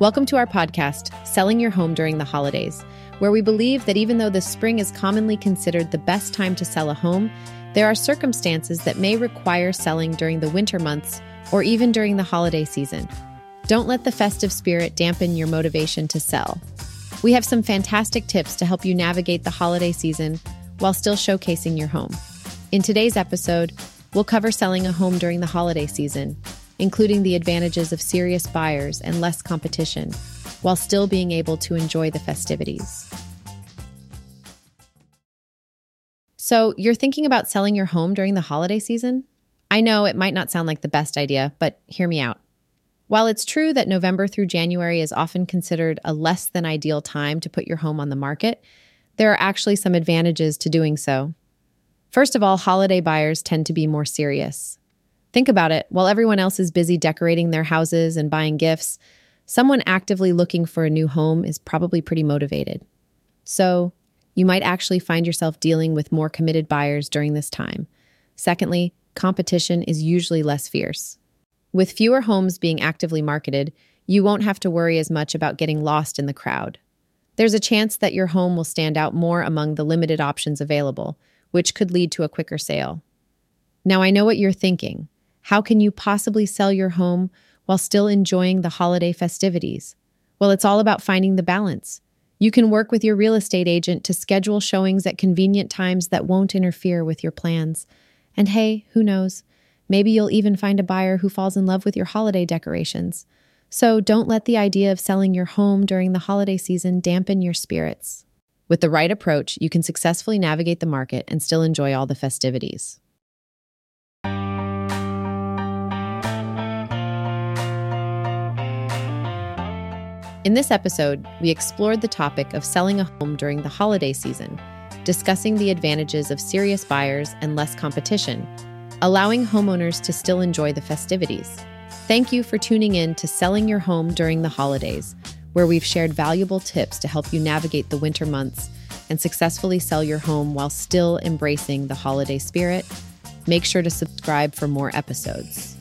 Welcome to our podcast, Selling Your Home During the Holidays, where we believe that even though the spring is commonly considered the best time to sell a home, there are circumstances that may require selling during the winter months or even during the holiday season. Don't let the festive spirit dampen your motivation to sell. We have some fantastic tips to help you navigate the holiday season while still showcasing your home. In today's episode, we'll cover selling a home during the holiday season including the advantages of serious buyers and less competition, while still being able to enjoy the festivities. So, you're thinking about selling your home during the holiday season? I know it might not sound like the best idea, but hear me out. While it's true that November through January is often considered a less than ideal time to put your home on the market, there are actually some advantages to doing so. First of all, holiday buyers tend to be more serious. Think about it. While everyone else is busy decorating their houses and buying gifts, someone actively looking for a new home is probably pretty motivated. So, you might actually find yourself dealing with more committed buyers during this time. Secondly, competition is usually less fierce. With fewer homes being actively marketed, you won't have to worry as much about getting lost in the crowd. There's a chance that your home will stand out more among the limited options available, which could lead to a quicker sale. Now, I know what you're thinking. How can you possibly sell your home while still enjoying the holiday festivities? Well, it's all about finding the balance. You can work with your real estate agent to schedule showings at convenient times that won't interfere with your plans. And hey, who knows? Maybe you'll even find a buyer who falls in love with your holiday decorations. So don't let the idea of selling your home during the holiday season dampen your spirits. With the right approach, you can successfully navigate the market and still enjoy all the festivities. In this episode, we explored the topic of selling a home during the holiday season, discussing the advantages of serious buyers and less competition, allowing homeowners to still enjoy the festivities. Thank you for tuning in to Selling Your Home During the Holidays, where we've shared valuable tips to help you navigate the winter months and successfully sell your home while still embracing the holiday spirit. Make sure to subscribe for more episodes.